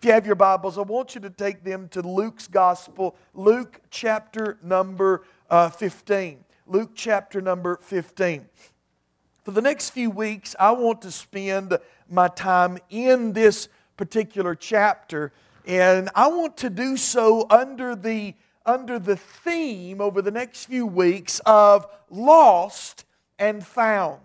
If you have your Bibles, I want you to take them to Luke's Gospel, Luke chapter number uh, 15. Luke chapter number 15. For the next few weeks, I want to spend my time in this particular chapter, and I want to do so under the, under the theme over the next few weeks of lost and found.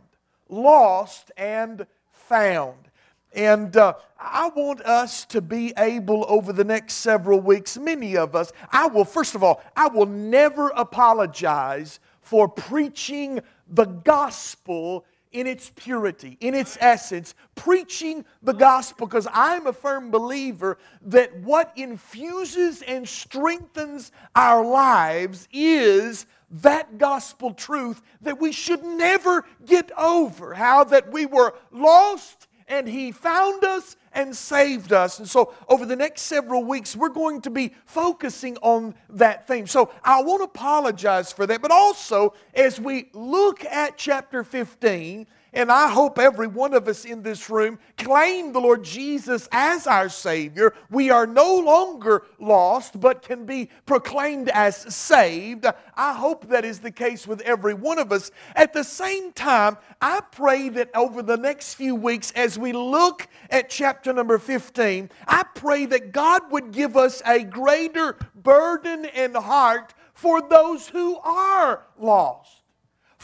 Lost and found. And uh, I want us to be able over the next several weeks, many of us, I will, first of all, I will never apologize for preaching the gospel in its purity, in its essence, preaching the gospel, because I'm a firm believer that what infuses and strengthens our lives is that gospel truth that we should never get over. How that we were lost and He found us and saved us. And so, over the next several weeks, we're going to be focusing on that theme. So, I won't apologize for that, but also as we look at chapter 15, and I hope every one of us in this room claim the Lord Jesus as our Savior. We are no longer lost, but can be proclaimed as saved. I hope that is the case with every one of us. At the same time, I pray that over the next few weeks, as we look at chapter number 15, I pray that God would give us a greater burden and heart for those who are lost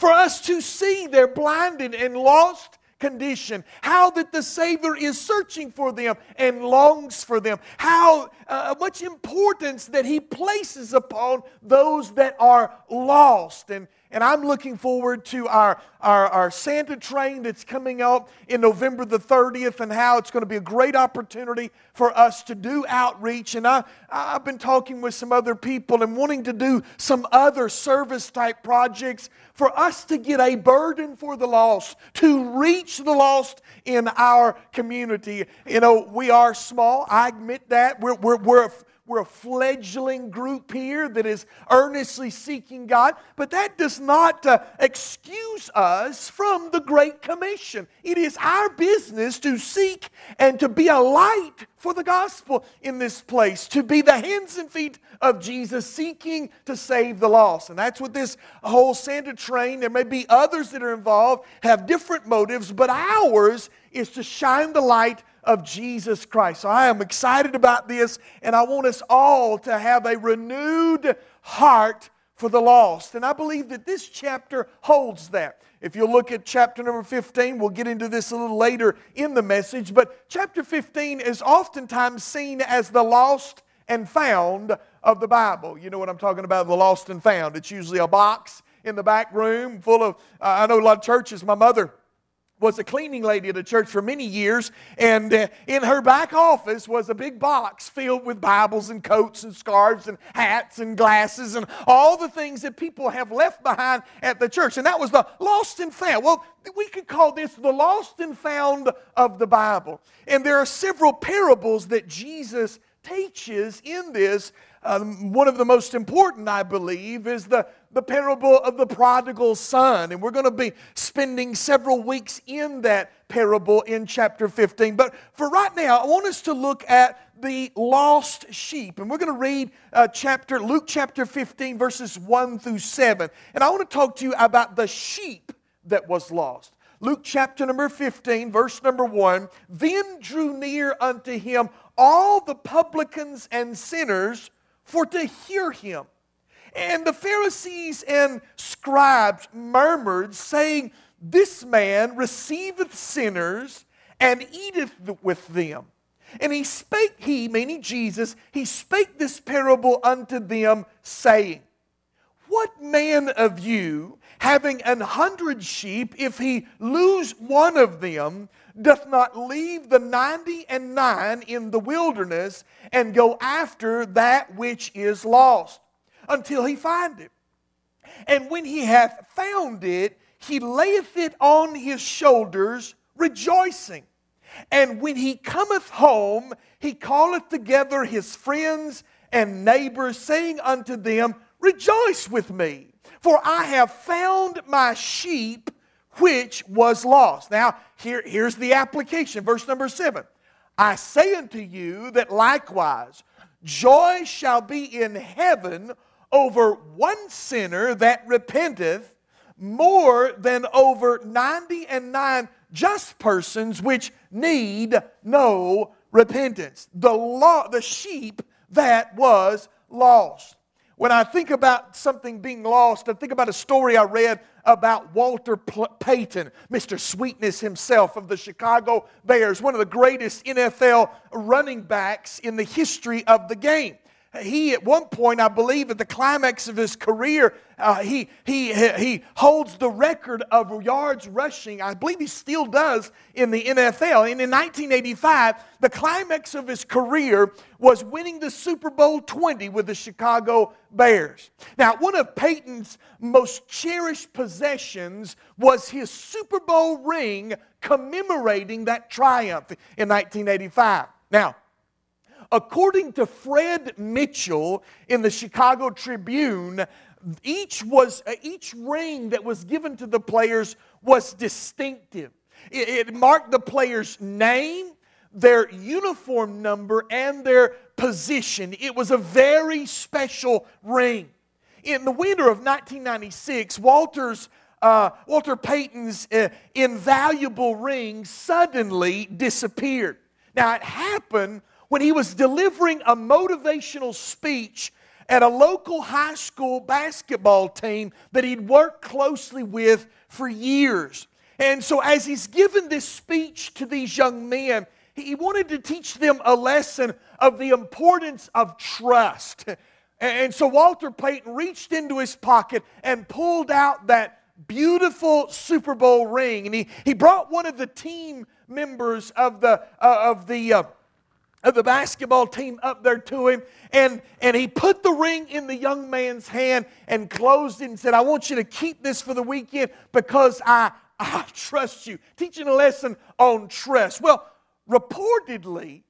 for us to see their blinded and lost condition, how that the Savior is searching for them and longs for them, how uh, much importance that He places upon those that are lost. And, and I'm looking forward to our, our, our Santa train that's coming out in November the 30th and how it's going to be a great opportunity for us to do outreach. And I, I've been talking with some other people and wanting to do some other service type projects for us to get a burden for the lost, to reach the lost in our community. You know, we are small, I admit that. We're, we're, we're we're a fledgling group here that is earnestly seeking God, but that does not uh, excuse us from the Great Commission. It is our business to seek and to be a light for the gospel in this place, to be the hands and feet of Jesus, seeking to save the lost. And that's what this whole Santa train, there may be others that are involved, have different motives, but ours is to shine the light of Jesus Christ. So I am excited about this, and I want us all to have a renewed heart for the lost. And I believe that this chapter holds that. If you look at chapter number 15, we'll get into this a little later in the message, but chapter 15 is oftentimes seen as the lost and found of the Bible. You know what I'm talking about, the lost and found. It's usually a box in the back room full of, uh, I know a lot of churches, my mother was a cleaning lady at a church for many years, and uh, in her back office was a big box filled with Bibles and coats and scarves and hats and glasses and all the things that people have left behind at the church. And that was the lost and found. Well, we could call this the lost and found of the Bible. And there are several parables that Jesus teaches in this. Um, one of the most important, I believe, is the the parable of the prodigal son. And we're going to be spending several weeks in that parable in chapter 15. But for right now, I want us to look at the lost sheep. And we're going to read uh, chapter, Luke chapter 15, verses 1 through 7. And I want to talk to you about the sheep that was lost. Luke chapter number 15, verse number 1 Then drew near unto him all the publicans and sinners for to hear him. And the Pharisees and scribes murmured, saying, This man receiveth sinners and eateth with them. And he spake, he, meaning Jesus, he spake this parable unto them, saying, What man of you, having an hundred sheep, if he lose one of them, doth not leave the ninety and nine in the wilderness and go after that which is lost? until he find it. And when he hath found it, he layeth it on his shoulders, rejoicing. And when he cometh home, he calleth together his friends and neighbors, saying unto them, Rejoice with me, for I have found my sheep which was lost. Now, here, here's the application, verse number seven. I say unto you that likewise joy shall be in heaven over one sinner that repenteth more than over ninety and nine just persons which need no repentance. The law, the sheep that was lost. When I think about something being lost, I think about a story I read about Walter Payton, Mr. Sweetness himself of the Chicago Bears, one of the greatest NFL running backs in the history of the game. He, at one point, I believe, at the climax of his career, uh, he, he, he holds the record of yards rushing. I believe he still does in the NFL. And in 1985, the climax of his career was winning the Super Bowl 20 with the Chicago Bears. Now, one of Payton's most cherished possessions was his Super Bowl ring commemorating that triumph in 1985. Now, According to Fred Mitchell in the Chicago Tribune, each, was, uh, each ring that was given to the players was distinctive. It, it marked the player's name, their uniform number, and their position. It was a very special ring. In the winter of 1996, Walter's uh, Walter Payton's uh, invaluable ring suddenly disappeared. Now, it happened when he was delivering a motivational speech at a local high school basketball team that he'd worked closely with for years. And so, as he's given this speech to these young men, he wanted to teach them a lesson of the importance of trust. And so, Walter Payton reached into his pocket and pulled out that beautiful Super Bowl ring. And he, he brought one of the team members of the, uh, of the uh, of the basketball team up there to him, and, and he put the ring in the young man's hand and closed it and said, I want you to keep this for the weekend because I, I trust you. Teaching a lesson on trust. Well, reportedly,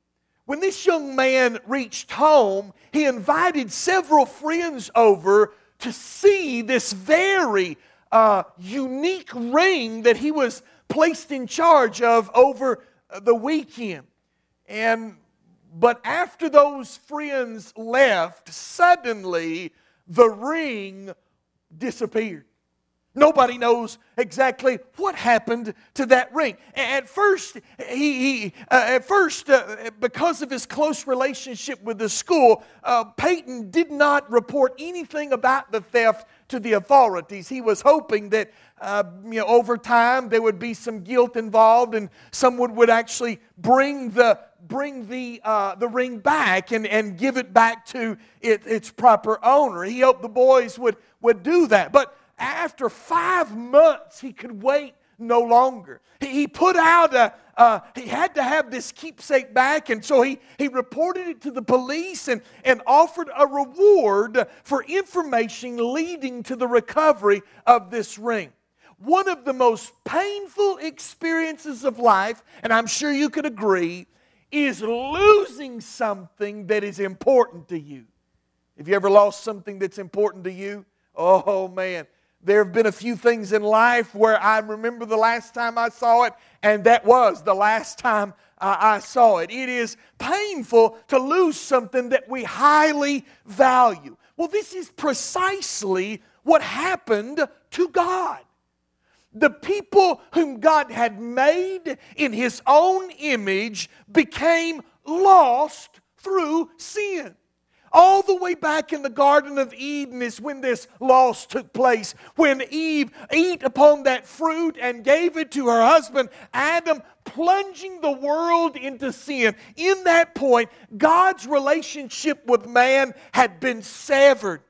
when this young man reached home, he invited several friends over to see this very uh, unique ring that he was placed in charge of over the weekend. And but after those friends left, suddenly the ring disappeared. Nobody knows exactly what happened to that ring. At first, he, he uh, at first, uh, because of his close relationship with the school, uh, Payton did not report anything about the theft to the authorities. He was hoping that uh, you know, over time there would be some guilt involved and someone would actually bring the bring the, uh, the ring back and, and give it back to it, its proper owner. He hoped the boys would, would do that. But after five months, he could wait no longer. He, he put out a, uh, he had to have this keepsake back, and so he, he reported it to the police and, and offered a reward for information leading to the recovery of this ring. One of the most painful experiences of life, and I'm sure you could agree, is losing something that is important to you. Have you ever lost something that's important to you? Oh man, there have been a few things in life where I remember the last time I saw it, and that was the last time I saw it. It is painful to lose something that we highly value. Well, this is precisely what happened to God. The people whom God had made in His own image became lost through sin. All the way back in the Garden of Eden is when this loss took place. When Eve ate upon that fruit and gave it to her husband Adam, plunging the world into sin. In that point, God's relationship with man had been severed.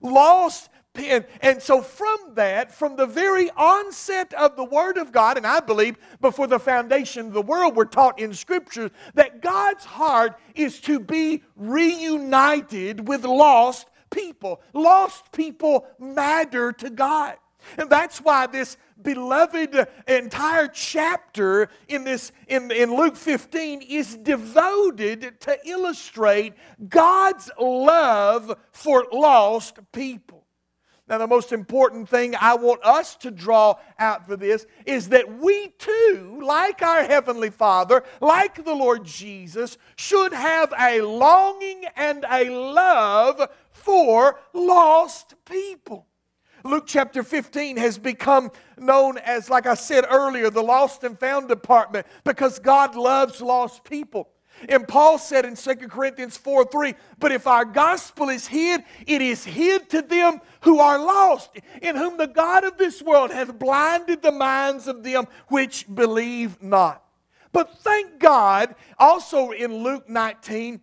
Lost and, and so, from that, from the very onset of the Word of God, and I believe before the foundation of the world, we're taught in Scripture that God's heart is to be reunited with lost people. Lost people matter to God. And that's why this beloved entire chapter in this in, in Luke 15 is devoted to illustrate God's love for lost people. Now, the most important thing I want us to draw out for this is that we too, like our Heavenly Father, like the Lord Jesus, should have a longing and a love for lost people. Luke chapter 15 has become known as, like I said earlier, the lost and found department because God loves lost people. And Paul said in 2 Corinthians 4 3, but if our gospel is hid, it is hid to them who are lost, in whom the God of this world hath blinded the minds of them which believe not. But thank God, also in Luke 19,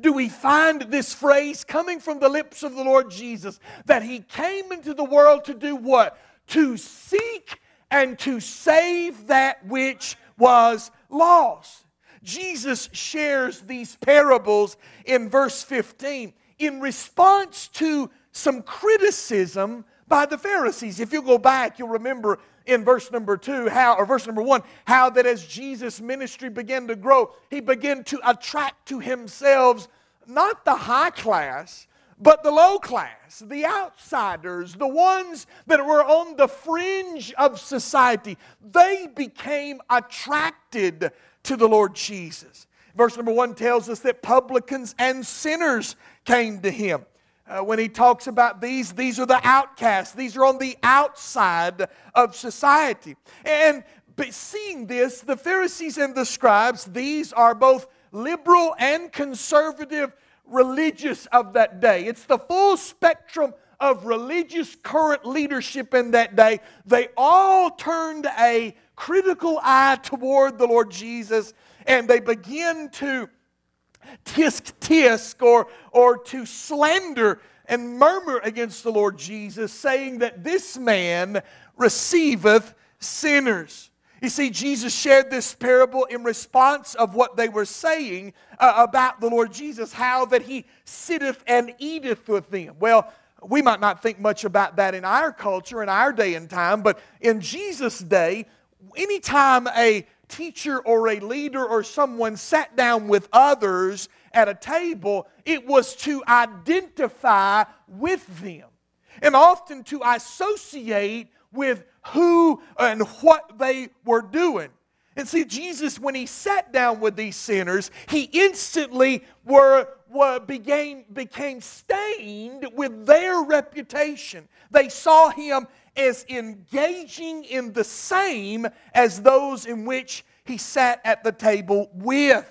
do we find this phrase coming from the lips of the Lord Jesus that he came into the world to do what? To seek and to save that which was lost. Jesus shares these parables in verse 15 in response to some criticism by the Pharisees. If you go back, you'll remember in verse number two, how, or verse number one, how that as Jesus' ministry began to grow, he began to attract to himself not the high class, but the low class, the outsiders, the ones that were on the fringe of society. They became attracted to the Lord Jesus. Verse number one tells us that publicans and sinners came to him. Uh, when he talks about these, these are the outcasts. These are on the outside of society. And but seeing this, the Pharisees and the scribes, these are both liberal and conservative religious of that day. It's the full spectrum of religious current leadership in that day. They all turned a critical eye toward the Lord Jesus and they begin to tisk tisk or, or to slander and murmur against the Lord Jesus, saying that this man receiveth sinners. You see, Jesus shared this parable in response of what they were saying uh, about the Lord Jesus, how that he sitteth and eateth with them. Well, we might not think much about that in our culture, in our day and time, but in Jesus' day, anytime a teacher or a leader or someone sat down with others at a table, it was to identify with them and often to associate with who and what they were doing. And see, Jesus, when he sat down with these sinners, he instantly were, were became, became stained with their reputation. They saw him as engaging in the same as those in which he sat at the table with.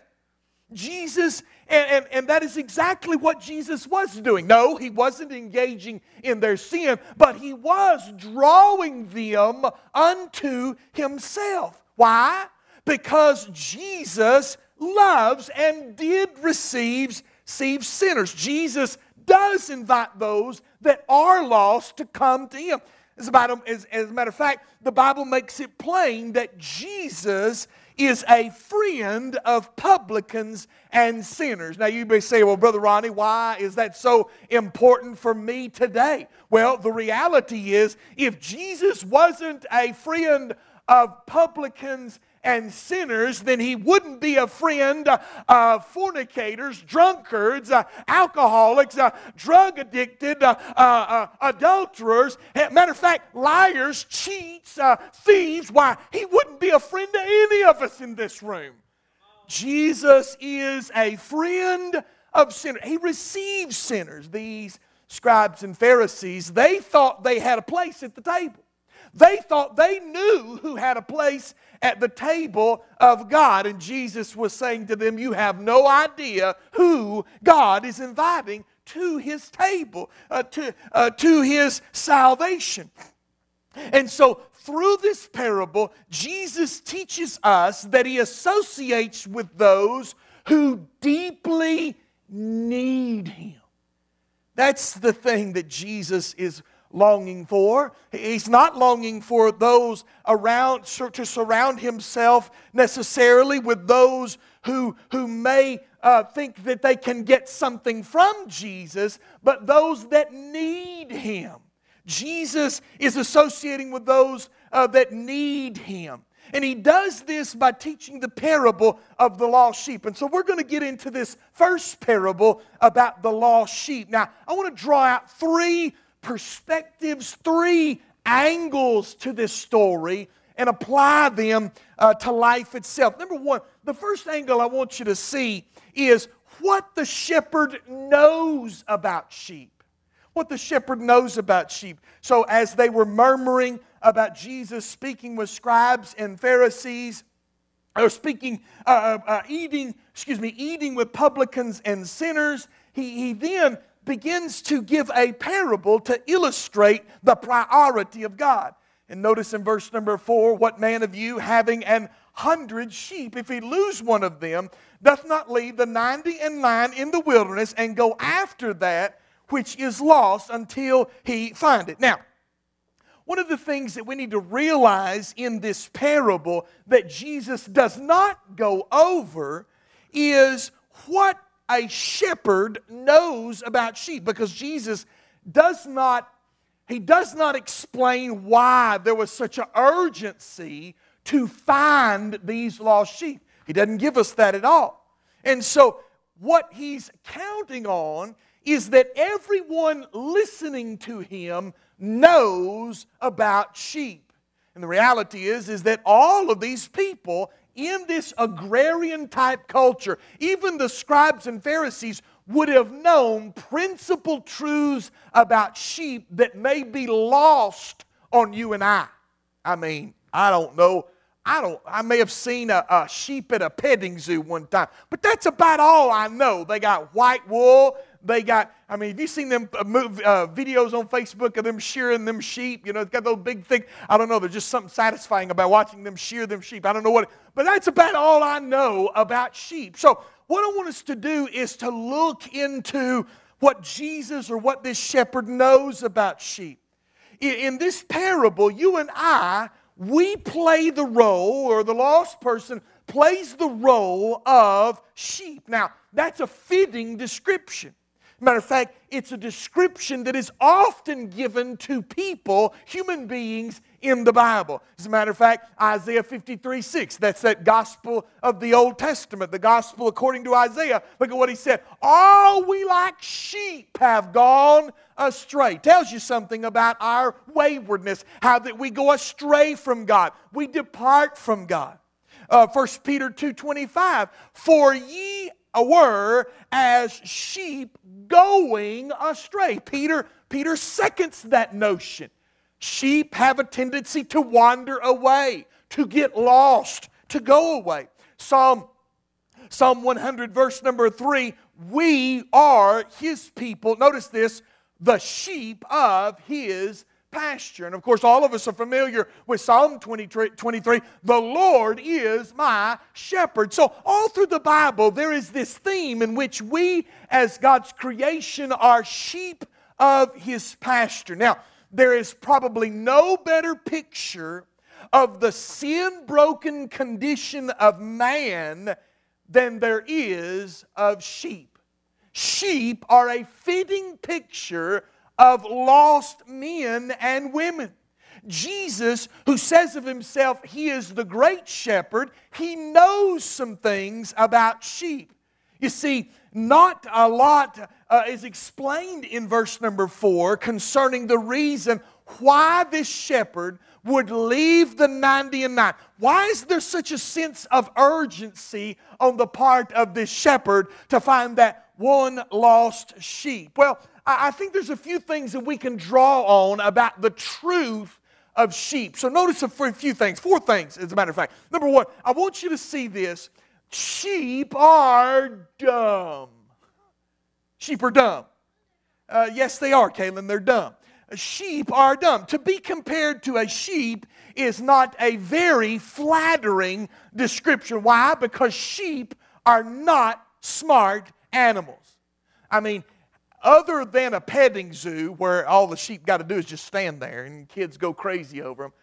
Jesus, and, and, and, that is exactly what Jesus was doing. No, he wasn't engaging in their sin, but he was drawing them unto himself. Why? Because Jesus loves and did receive, receive sinners. Jesus does invite those that are lost to come to him. As a, as, as a matter of fact, the Bible makes it plain that Jesus is a friend of publicans and sinners. Now, you may say, well, Brother Ronnie, why is that so important for me today? Well, the reality is, if Jesus wasn't a friend of publicans and sinners, then he wouldn't be a friend of fornicators, drunkards, uh, alcoholics, uh, drug addicted, uh, uh, uh, adulterers. Matter of fact, liars, cheats, uh, thieves. Why? He wouldn't be a friend to any of us in this room. Jesus is a friend of sinners. He receives sinners. These scribes and Pharisees, they thought they had a place at the table. They thought they knew who had a place at the table of God. And Jesus was saying to them, You have no idea who God is inviting to his table, uh, to, uh, to his salvation. And so, through this parable, Jesus teaches us that he associates with those who deeply need him. That's the thing that Jesus is longing for. He's not longing for those around to surround himself necessarily with those who, who may uh, think that they can get something from Jesus, but those that need him. Jesus is associating with those uh, that need him. And he does this by teaching the parable of the lost sheep. And so we're going to get into this first parable about the lost sheep. Now, I want to draw out three perspectives, three angles to this story and apply them uh, to life itself. Number one, the first angle I want you to see is what the shepherd knows about sheep. What the shepherd knows about sheep. So, as they were murmuring about Jesus speaking with scribes and Pharisees, or speaking, uh, uh, uh eating, excuse me, eating with publicans and sinners, he, he then begins to give a parable to illustrate the priority of God. And notice in verse number four, what man of you having an hundred sheep, if he lose one of them, doth not leave the ninety and nine in the wilderness and go after that which is lost until he find it. Now, one of the things that we need to realize in this parable that Jesus does not go over is what a shepherd knows about sheep because Jesus does not he does not explain why there was such an urgency to find these lost sheep. He doesn't give us that at all. And so what he's counting on is that everyone listening to him knows about sheep. And the reality is is that all of these people in this agrarian type culture, even the scribes and Pharisees would have known principal truths about sheep that may be lost on you and I. I mean, I don't know. I don't. I may have seen a, a, sheep at a petting zoo one time, but that's about all I know. They got white wool. They got. I mean, have you seen them uh, move, uh, videos on Facebook of them shearing them sheep? You know, it's got those big thing. I don't know. There's just something satisfying about watching them shear them sheep. I don't know what, but that's about all I know about sheep. So what I want us to do is to look into what Jesus or what this shepherd knows about sheep. In this parable, you and I, we play the role, or the lost person plays the role of sheep. Now, that's a fitting description. Matter of fact, it's a description that is often given to people, human beings, in the Bible. As a matter of fact, Isaiah 53 6, that's that gospel of the Old Testament, the gospel according to Isaiah. Look at what he said. All we like sheep have gone astray. Tells you something about our waywardness, how that we go astray from God, we depart from God. Uh, 1 Peter 2.25, For ye were as sheep going astray. Peter, Peter seconds that notion. Sheep have a tendency to wander away, to get lost, to go away. Psalm, Psalm 100, verse number 3 We are his people. Notice this the sheep of his pasture. And of course, all of us are familiar with Psalm 23, 23 the Lord is my shepherd. So, all through the Bible, there is this theme in which we, as God's creation, are sheep of his pasture. Now, there is probably no better picture of the sin broken condition of man than there is of sheep. Sheep are a fitting picture of lost men and women. Jesus, who says of himself he is the great shepherd, he knows some things about sheep. You see, not a lot uh, is explained in verse number four concerning the reason why this shepherd would leave the 90 and 9. Why is there such a sense of urgency on the part of this shepherd to find that one lost sheep? Well, I think there's a few things that we can draw on about the truth of sheep. So notice a few things, four things, as a matter of fact. Number one, I want you to see this. Sheep are dumb. Sheep are dumb. Uh, yes, they are, Caitlin, they're dumb. Sheep are dumb. To be compared to a sheep is not a very flattering description. Why? Because sheep are not smart animals. I mean, other than a petting zoo where all the sheep got to do is just stand there and kids go crazy over them,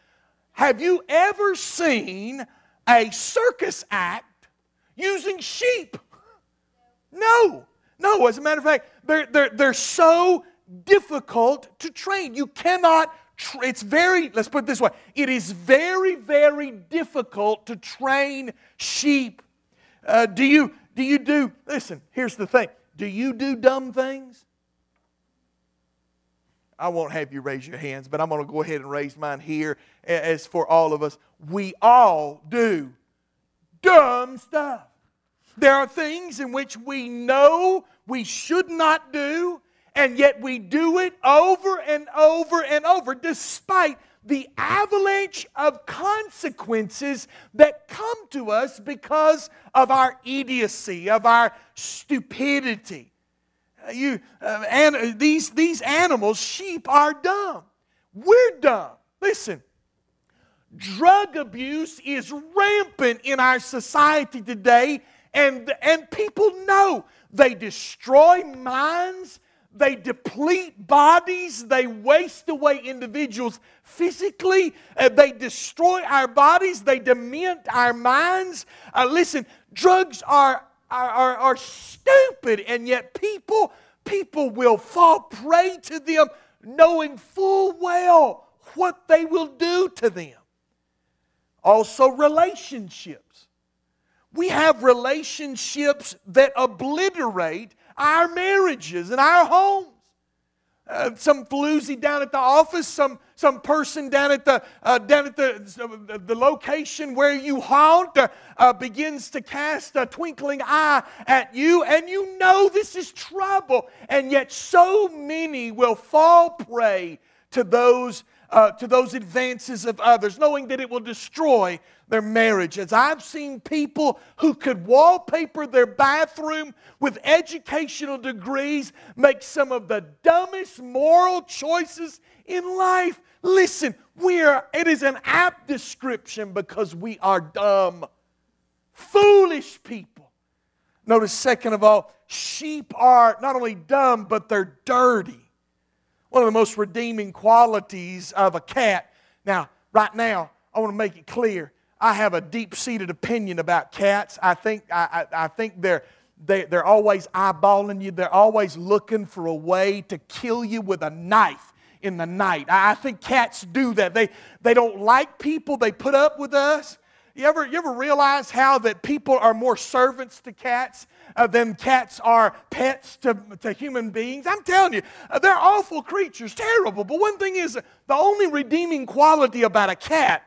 have you ever seen a circus act using sheep? No. No, as a matter of fact, they're, they're, they're so difficult to train. You cannot, it's very, let's put it this way it is very, very difficult to train sheep. Uh, do you, do you do, listen, here's the thing do you do dumb things? I won't have you raise your hands, but I'm going to go ahead and raise mine here as for all of us. We all do dumb stuff. There are things in which we know we should not do, and yet we do it over and over and over, despite the avalanche of consequences that come to us because of our idiocy, of our stupidity. Uh, you, uh, and uh, these, these animals, sheep, are dumb. We're dumb. Listen, drug abuse is rampant in our society today, and, and people know they destroy minds, they deplete bodies, they waste away individuals physically, uh, they destroy our bodies, they dement our minds. Uh, listen, drugs are, are, are, are stupid, and yet people, people will fall prey to them knowing full well what they will do to them. Also, relationships. We have relationships that obliterate our marriages and our homes. Uh, some floozy down at the office, some, some person down at the, uh, down at the, the location where you haunt uh, uh, begins to cast a twinkling eye at you, and you know this is trouble. And yet, so many will fall prey to those uh, to those advances of others, knowing that it will destroy their marriages. I've seen people who could wallpaper their bathroom with educational degrees make some of the dumbest moral choices in life. Listen, we are, it is an apt description because we are dumb, foolish people. Notice, second of all, sheep are not only dumb, but they're dirty one of the most redeeming qualities of a cat. Now, right now, I want to make it clear. I have a deep seated opinion about cats. I think, I, I, I think they're, they, they're always eyeballing you, they're always looking for a way to kill you with a knife in the night. I think cats do that. They, they don't like people, they put up with us. You ever, you ever realize how that people are more servants to cats uh, than cats are pets to, to human beings? I'm telling you, uh, they're awful creatures, terrible. But one thing is, the only redeeming quality about a cat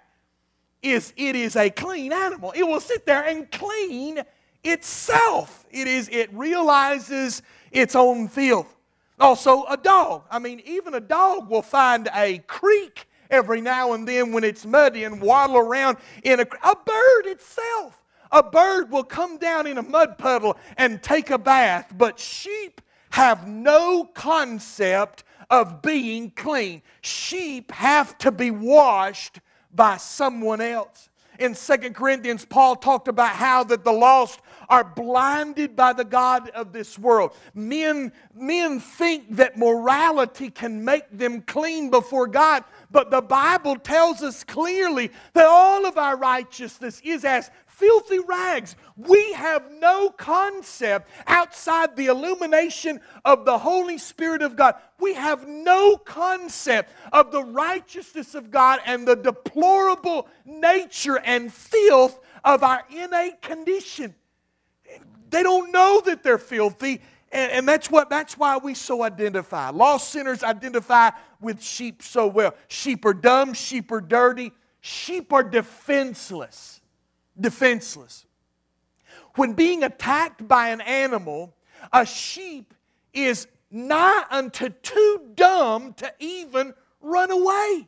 is it is a clean animal. It will sit there and clean itself. It is, it realizes its own filth. Also, a dog. I mean, even a dog will find a creek every now and then when it's muddy and waddle around in a, a bird itself. A bird will come down in a mud puddle and take a bath, but sheep have no concept of being clean. Sheep have to be washed by someone else. In Second Corinthians, Paul talked about how that the lost are blinded by the God of this world. Men, men think that morality can make them clean before God, but the Bible tells us clearly that all of our righteousness is as filthy rags. We have no concept outside the illumination of the Holy Spirit of God. We have no concept of the righteousness of God and the deplorable nature and filth of our innate condition. They don't know that they're filthy, and, and, that's what that's why we so identify. Lost sinners identify with sheep so well. Sheep are dumb, sheep are dirty, sheep are defenseless. Defenseless. When being attacked by an animal, a sheep is nigh unto too dumb to even run away.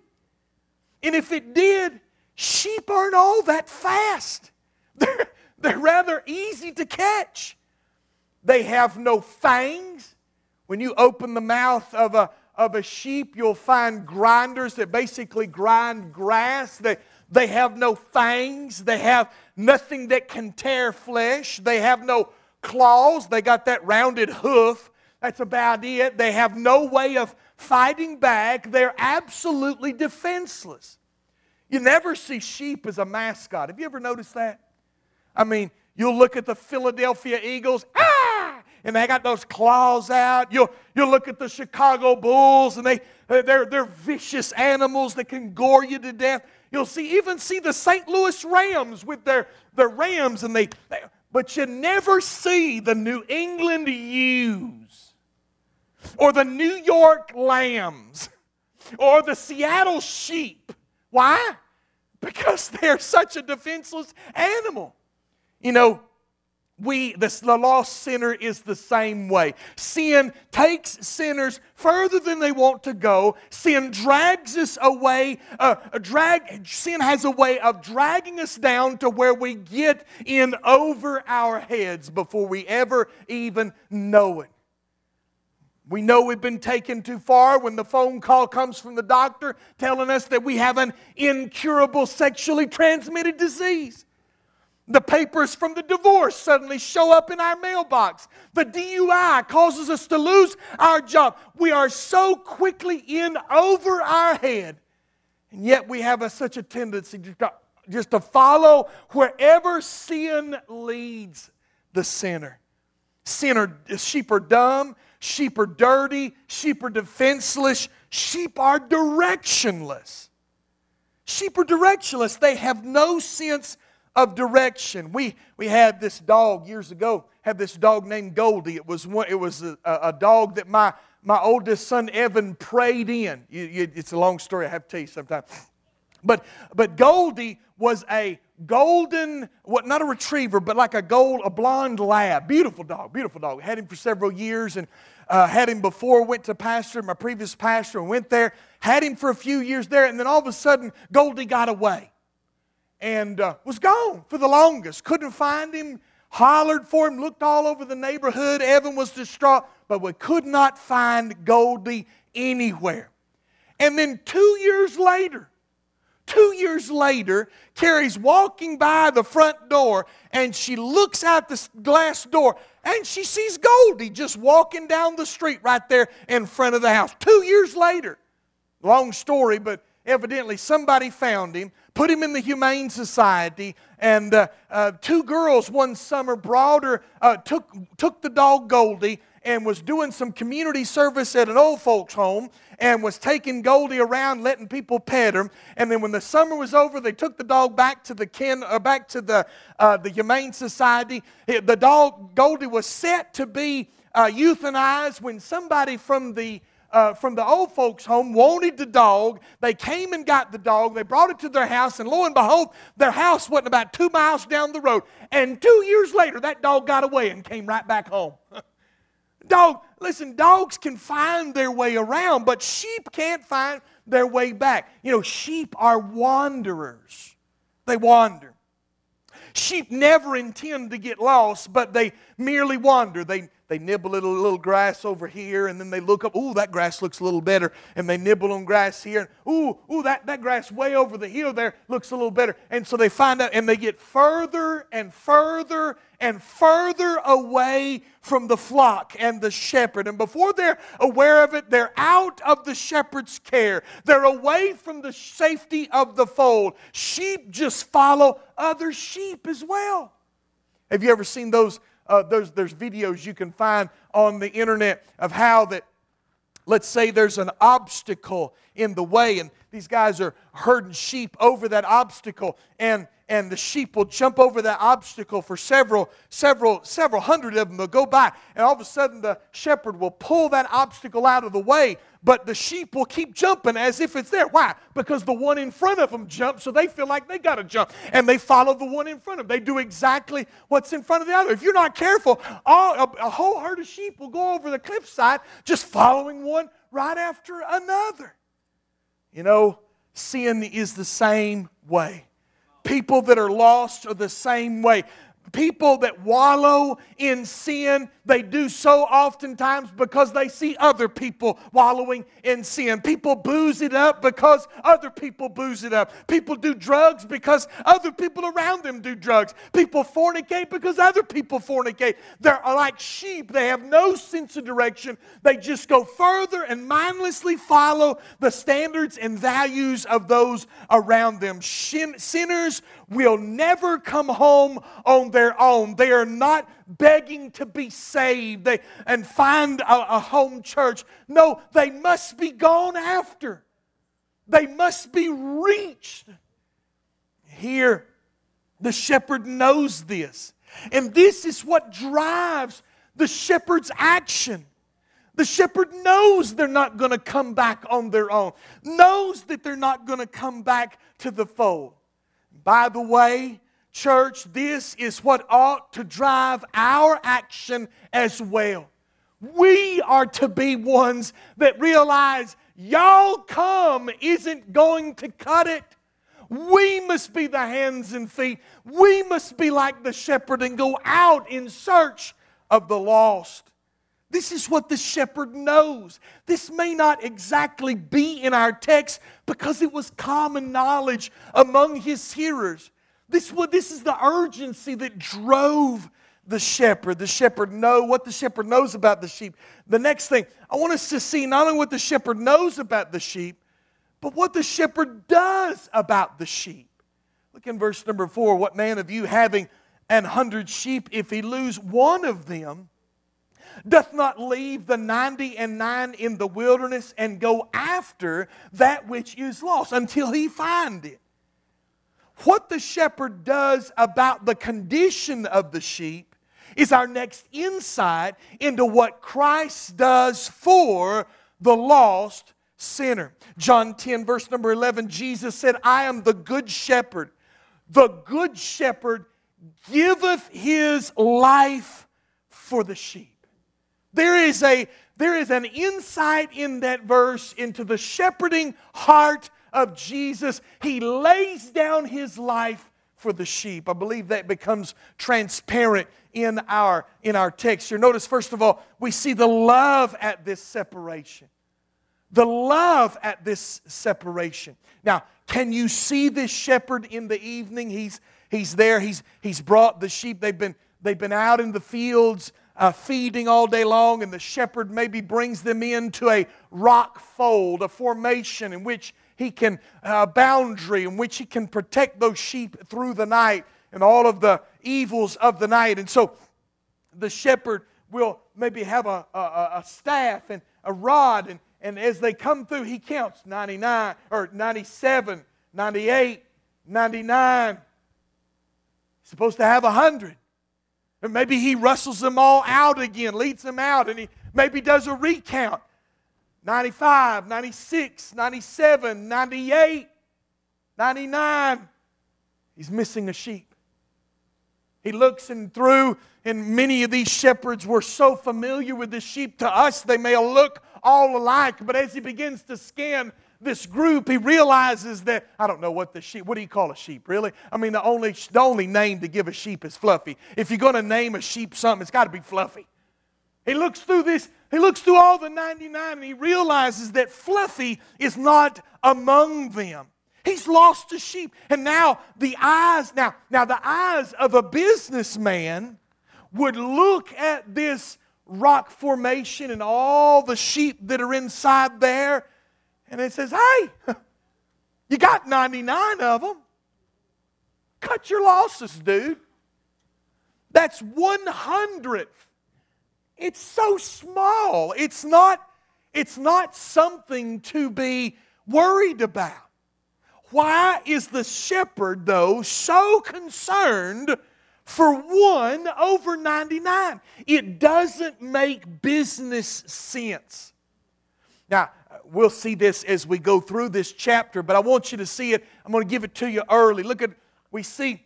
And if it did, sheep aren't all that fast. They're, they're rather easy to catch. They have no fangs. When you open the mouth of a, of a sheep, you'll find grinders that basically grind grass. They, they have no fangs. They have nothing that can tear flesh. They have no claws. They got that rounded hoof. That's about it. They have no way of fighting back. They're absolutely defenseless. You never see sheep as a mascot. Have you ever noticed that? I mean, you'll look at the Philadelphia Eagles. Ah! and they got those claws out. You'll, you'll look at the Chicago Bulls and they, they're, they're vicious animals that can gore you to death. You'll see, even see the St. Louis Rams with their, their rams and they, they but you never see the New England ewes or the New York lambs or the Seattle sheep. Why? Because they're such a defenseless animal. You know, we the, the lost sinner is the same way. Sin takes sinners further than they want to go. Sin drags us away uh, drag sin has a way of dragging us down to where we get in over our heads before we ever even know it. We know we've been taken too far when the phone call comes from the doctor telling us that we have an incurable sexually transmitted disease the papers from the divorce suddenly show up in our mailbox. The DUI causes us to lose our job. We are so quickly in over our head, and yet we have a, such a tendency to, just to follow wherever sin leads the sinner. Sinner, sheep are dumb, sheep are dirty, sheep are defenseless, sheep are directionless. Sheep are directionless. They have no sense of direction. We, we had this dog years ago, had this dog named Goldie. It was, one, it was a, a dog that my, my oldest son Evan prayed in. You, you, it's a long story, I have to tell you sometime. But, but Goldie was a golden, what not a retriever, but like a gold, a blonde lab. Beautiful dog, beautiful dog. Had him for several years and uh, had him before, went to pastor, my previous pastor, and went there. Had him for a few years there, and then all of a sudden, Goldie got away and uh, was gone for the longest. Couldn't find him, hollered for him, looked all over the neighborhood. Evan was distraught, but we could not find Goldie anywhere. And then two years later, two years later, Carrie's walking by the front door and she looks out the glass door and she sees Goldie just walking down the street right there in front of the house. Two years later. Long story, but evidently somebody found him, put him in the Humane Society, and uh, uh, two girls one summer brought her, uh, took, took the dog Goldie and was doing some community service at an old folks home and was taking Goldie around, letting people pet him. And then when the summer was over, they took the dog back to the ken, uh, back to the uh, the Humane Society. The dog Goldie was set to be uh, euthanized when somebody from the uh, from the old folks' home wanted the dog. They came and got the dog. They brought it to their house, and lo and behold, their house wasn't about two miles down the road. And two years later, that dog got away and came right back home. dog, listen, dogs can find their way around, but sheep can't find their way back. You know, sheep are wanderers, they wander. Sheep never intend to get lost, but they merely wander. They they nibble at a little grass over here, and then they look up, ooh, that grass looks a little better. And they nibble on grass here, and ooh, ooh, that, that grass way over the hill there looks a little better. And so they find out, and they get further and further and further away from the flock and the shepherd. And before they're aware of it, they're out of the shepherd's care. They're away from the safety of the fold. Sheep just follow other sheep as well. Have you ever seen those uh, there's, there's videos you can find on the internet of how that, let's say there's an obstacle in the way, and these guys are herding sheep over that obstacle, and and the sheep will jump over that obstacle for several, several, several hundred of them. They'll go by, and all of a sudden the shepherd will pull that obstacle out of the way, but the sheep will keep jumping as if it's there. Why? Because the one in front of them jumped, so they feel like they got to jump, and they follow the one in front of them. They do exactly what's in front of the other. If you're not careful, all, a, a whole herd of sheep will go over the cliffside just following one right after another. You know, sin is the same way. People that are lost are the same way people that wallow in sin, they do so oftentimes because they see other people wallowing in sin. People booze it up because other people booze it up. People do drugs because other people around them do drugs. People fornicate because other people fornicate. They're like sheep. They have no sense of direction. They just go further and mindlessly follow the standards and values of those around them. Sinners will never come home on their own. They are not begging to be saved they, and find a, a home church. No, they must be gone after. They must be reached. Here, the shepherd knows this. And this is what drives the shepherd's action. The shepherd knows they're not going to come back on their own, knows that they're not going to come back to the fold. By the way, church, this is what ought to drive our action as well. We are to be ones that realize y'all come isn't going to cut it. We must be the hands and feet. We must be like the shepherd and go out in search of the lost. This is what the shepherd knows. This may not exactly be in our text because it was common knowledge among his hearers. This, this is the urgency that drove the shepherd. The shepherd know what the shepherd knows about the sheep. The next thing, I want us to see not only what the shepherd knows about the sheep, but what the shepherd does about the sheep. Look in verse number four. What man of you having an hundred sheep, if he lose one of them, doth not leave the ninety and nine in the wilderness and go after that which is lost until he find it. What the shepherd does about the condition of the sheep is our next insight into what Christ does for the lost sinner. John 10, verse number 11, Jesus said, I am the good shepherd. The good shepherd giveth his life for the sheep. There is, a, there is an insight in that verse into the shepherding heart of Jesus. He lays down his life for the sheep. I believe that becomes transparent in our, in our text here. Notice, first of all, we see the love at this separation. The love at this separation. Now, can you see this shepherd in the evening? He's, he's there, he's, he's brought the sheep. They've been, they've been out in the fields uh, feeding all day long, and the shepherd maybe brings them into a rock fold, a formation in which he can, a uh, boundary in which he can protect those sheep through the night and all of the evils of the night. And so the shepherd will maybe have a, a, a staff and a rod, and, and as they come through, he counts 99 or 97, 98, 99. He's supposed to have 100. And maybe he rustles them all out again, leads them out, and he maybe does a recount 95, 96, 97, 98, 99. He's missing a sheep. He looks and through, and many of these shepherds were so familiar with the sheep. To us, they may look all alike, but as he begins to scan this group, he realizes that I don't know what the sheep. What do you call a sheep, really? I mean, the only the only name to give a sheep is Fluffy. If you're going to name a sheep something, it's got to be Fluffy. He looks through this. He looks through all the 99 and he realizes that Fluffy is not among them. He's lost a sheep. And now the eyes, now, now the eyes of a businessman would look at this rock formation and all the sheep that are inside there and it says, hey, you got 99 of them. Cut your losses, dude. That's one hundredth. It's so small. It's not, it's not something to be worried about. Why is the shepherd, though, so concerned for one over 99? It doesn't make business sense. Now, we'll see this as we go through this chapter, but I want you to see it. I'm going to give it to you early. Look at, we see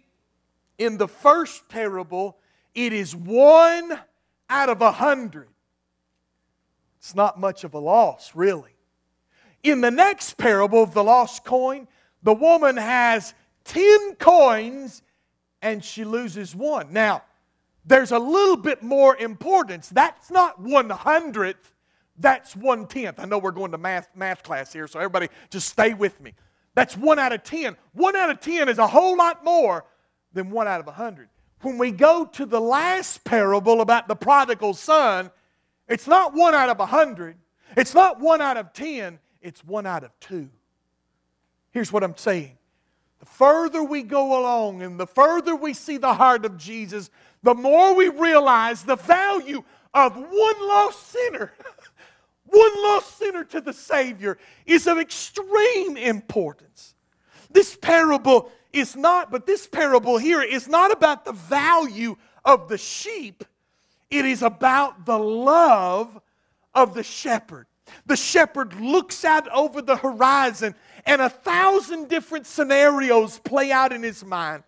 in the first parable, it is one out of a hundred. It's not much of a loss, really. In the next parable of the lost coin, the woman has 10 coins and she loses one. Now, there's a little bit more importance. That's not one hundredth that's one tenth. I know we're going to math, math class here, so everybody just stay with me. That's one out of ten. One out of ten is a whole lot more than one out of a hundred. When we go to the last parable about the prodigal son, it's not one out of a hundred, it's not one out of ten, it's one out of two. Here's what I'm saying. The further we go along and the further we see the heart of Jesus, the more we realize the value of one lost sinner. one lost sinner to the Savior is of extreme importance. This parable is not, but this parable here is not about the value of the sheep, it is about the love of the shepherd. The shepherd looks out over the horizon and a thousand different scenarios play out in his mind.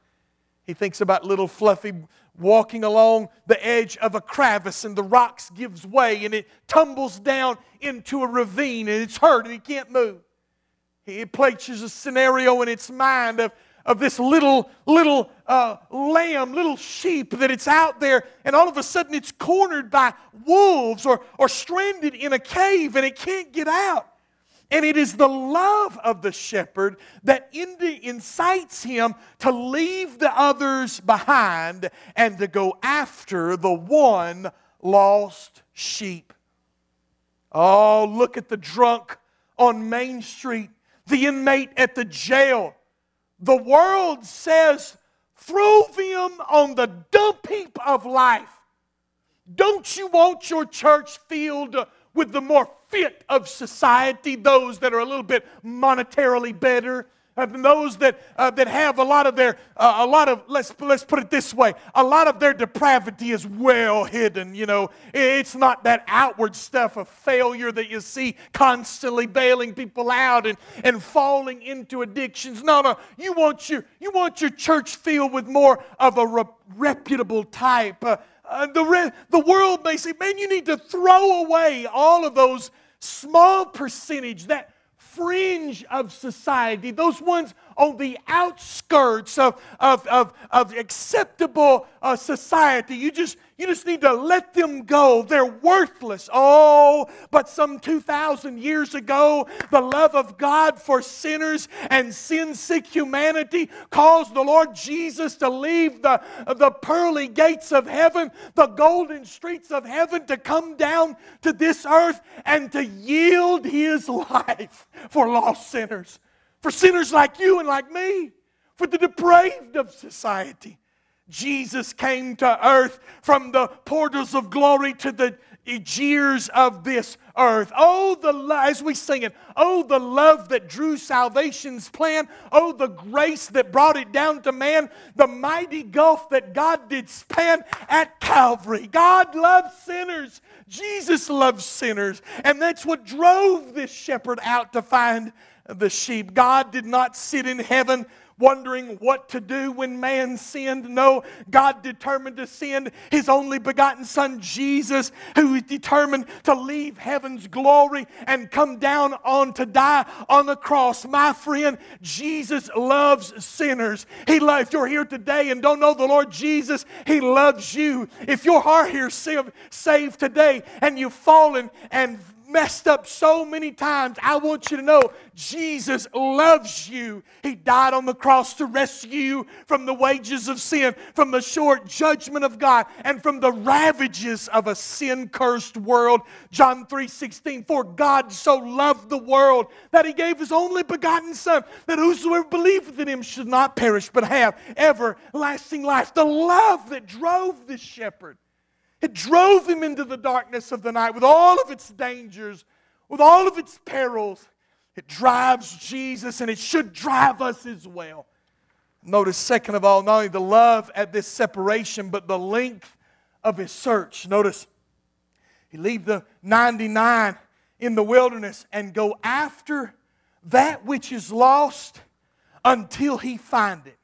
He thinks about little Fluffy walking along the edge of a crevice and the rocks gives way and it tumbles down into a ravine and it's hurt and he can't move. He places a scenario in its mind of, of this little, little uh, lamb, little sheep that it's out there, and all of a sudden it's cornered by wolves or, or stranded in a cave and it can't get out. And it is the love of the shepherd that incites him to leave the others behind and to go after the one lost sheep. Oh, look at the drunk on Main Street, the inmate at the jail. The world says, throw them on the dump heap of life. Don't you want your church filled with the more fit of society, those that are a little bit monetarily better, and those that, uh, that have a lot of their, uh, a lot of, let's, let's put it this way, a lot of their depravity is well hidden, you know. It's not that outward stuff of failure that you see constantly bailing people out and, and falling into addictions. No, no, you want your, you want your church filled with more of a re- reputable type, uh, the, re- the world may say, man, you need to throw away all of those small percentage, that fringe of society, those ones on the outskirts of, of, of, of acceptable uh, society. You just, you just need to let them go. They're worthless. Oh, but some 2,000 years ago, the love of God for sinners and sin sick humanity caused the Lord Jesus to leave the, the pearly gates of heaven, the golden streets of heaven, to come down to this earth and to yield his life for lost sinners for sinners like you and like me, for the depraved of society. Jesus came to earth from the portals of glory to the jeers of this earth. Oh, the as we sing it, oh, the love that drew salvation's plan. Oh, the grace that brought it down to man. The mighty gulf that God did span at Calvary. God loves sinners. Jesus loves sinners, and that's what drove this shepherd out to find the sheep. God did not sit in heaven wondering what to do when man sinned. No, God determined to send his only begotten Son, Jesus, who is determined to leave heaven's glory and come down on to die on the cross. My friend, Jesus loves sinners. He loves, if you're here today and don't know the Lord Jesus, He loves you. If your heart here saved today and you've fallen and messed up so many times, I want you to know Jesus loves you. He died on the cross to rescue you from the wages of sin, from the short judgment of God, and from the ravages of a sin cursed world. John 3 16, for God so loved the world that he gave his only begotten Son, that whosoever believeth in him should not perish but have everlasting life. The love that drove this shepherd it drove him into the darkness of the night with all of its dangers, with all of its perils. It drives Jesus, and it should drive us as well. Notice, second of all, not only the love at this separation, but the length of his search. Notice, he leave the 99 in the wilderness and go after that which is lost until he find it.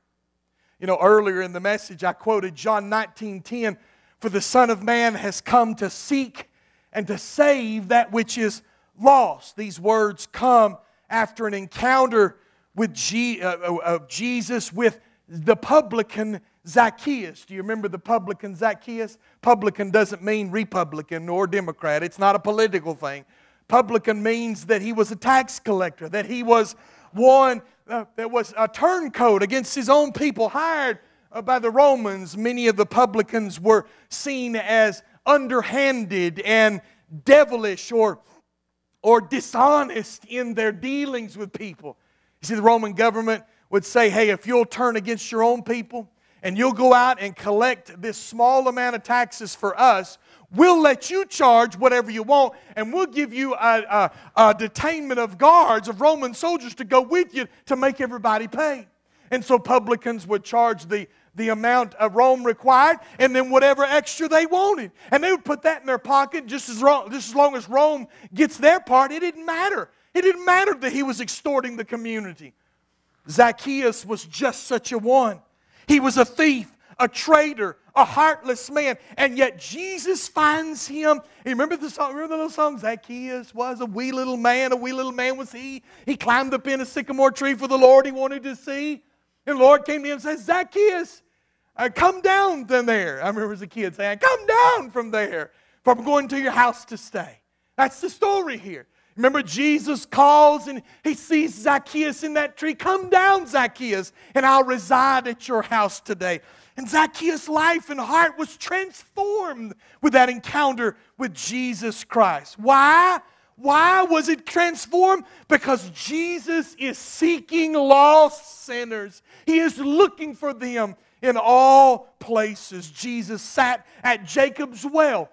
You know, earlier in the message, I quoted John 19 10 for the Son of Man has come to seek and to save that which is lost. These words come after an encounter with G, uh, uh, of Jesus with the publican Zacchaeus. Do you remember the publican Zacchaeus? Publican doesn't mean Republican or Democrat, it's not a political thing. Publican means that he was a tax collector, that he was one uh, that was a turncoat against his own people, hired uh, Uh, by the Romans, many of the publicans were seen as underhanded and devilish or, or dishonest in their dealings with people. You see, the Roman government would say, hey, if you'll turn against your own people and you'll go out and collect this small amount of taxes for us, we'll let you charge whatever you want, and we'll give you a, a, a, detainment of guards, of Roman soldiers to go with you to make everybody pay. And so publicans would charge the, the amount of Rome required and then whatever extra they wanted. And they would put that in their pocket just as, long, just as long as Rome gets their part. It didn't matter. It didn't matter that he was extorting the community. Zacchaeus was just such a one. He was a thief, a traitor, a heartless man. And yet Jesus finds him. Remember the song? Remember the little song? Zacchaeus was a wee little man. A wee little man was he. He climbed up in a sycamore tree for the Lord he wanted to see. And the Lord came to him and said, Zacchaeus, uh, come down from there. I remember as a kid saying, Come down from there, from going to your house to stay. That's the story here. Remember, Jesus calls and he sees Zacchaeus in that tree. Come down, Zacchaeus, and I'll reside at your house today. And Zacchaeus' life and heart was transformed with that encounter with Jesus Christ. Why? Why was it transformed? Because Jesus is seeking lost sinners. He is looking for them in all places. Jesus sat at Jacob's well.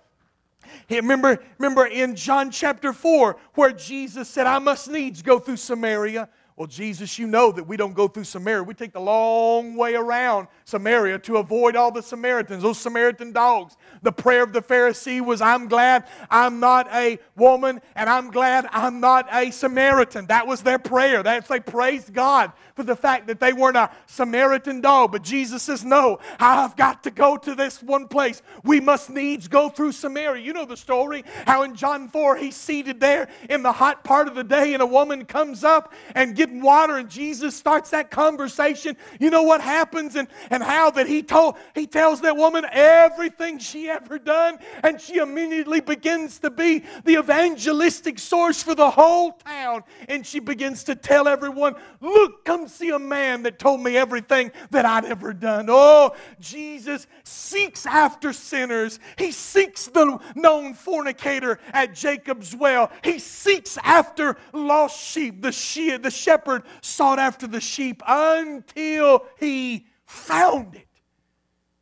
Remember, remember in John chapter 4 where Jesus said, I must needs go through Samaria. Well, Jesus, you know that we don't go through Samaria. We take the long way around Samaria to avoid all the Samaritans, those Samaritan dogs. The prayer of the Pharisee was, I'm glad I'm not a woman and I'm glad I'm not a Samaritan. That was their prayer. That's they praised God for the fact that they weren't a Samaritan dog. But Jesus says, No, I've got to go to this one place. We must needs go through Samaria. You know the story, how in John 4 he's seated there in the hot part of the day, and a woman comes up and gives getting water and Jesus starts that conversation, you know what happens and, and how that he told he tells that woman everything she ever done, and she immediately begins to be the evangelistic source for the whole town. And she begins to tell everyone, look, come see a man that told me everything that I'd ever done. Oh, Jesus seeks after sinners. He seeks the known fornicator at Jacob's well. He seeks after lost sheep, the, she, the shepherd shepherd sought after the sheep until he found it.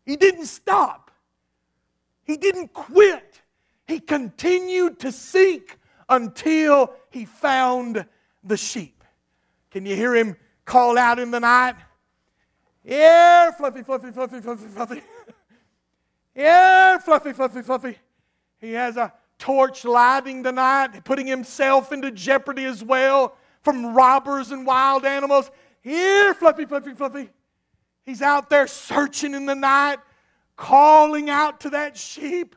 He didn't stop, he didn't quit. He continued to seek until he found the sheep. Can you hear him call out in the night? Yeah, fluffy, fluffy, fluffy, fluffy, fluffy. Yeah, fluffy, fluffy, fluffy. He has a torch lighting the night, putting himself into jeopardy as well from robbers and wild animals. Here, Fluffy, Fluffy, Fluffy. He's out there searching in the night, calling out to that sheep.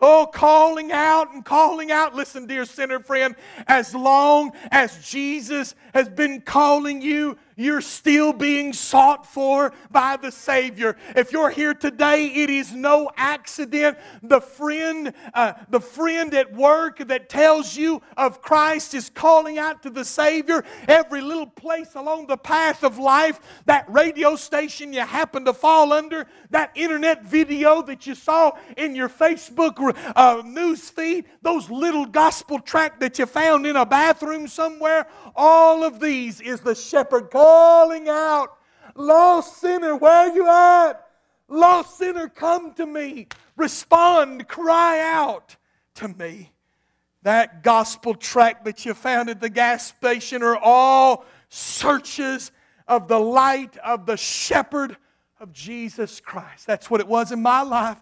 Oh, calling out and calling out. Listen, dear sinner friend, as long as Jesus has been calling you, you're still being sought for by the Savior. If you're here today, it is no accident. The friend, uh, the friend at work that tells you of Christ is calling out to the Savior. Every little place along the path of life, that radio station you happen to fall under, that internet video that you saw in your Facebook uh, news feed, those little gospel tract that you found in a bathroom somewhere, all of these is the shepherd calling out, Lost sinner, where are you at? Lost sinner, come to me. Respond, cry out to me. That gospel tract that you found at the gas station are all searches of the light of the shepherd of Jesus Christ. That's what it was in my life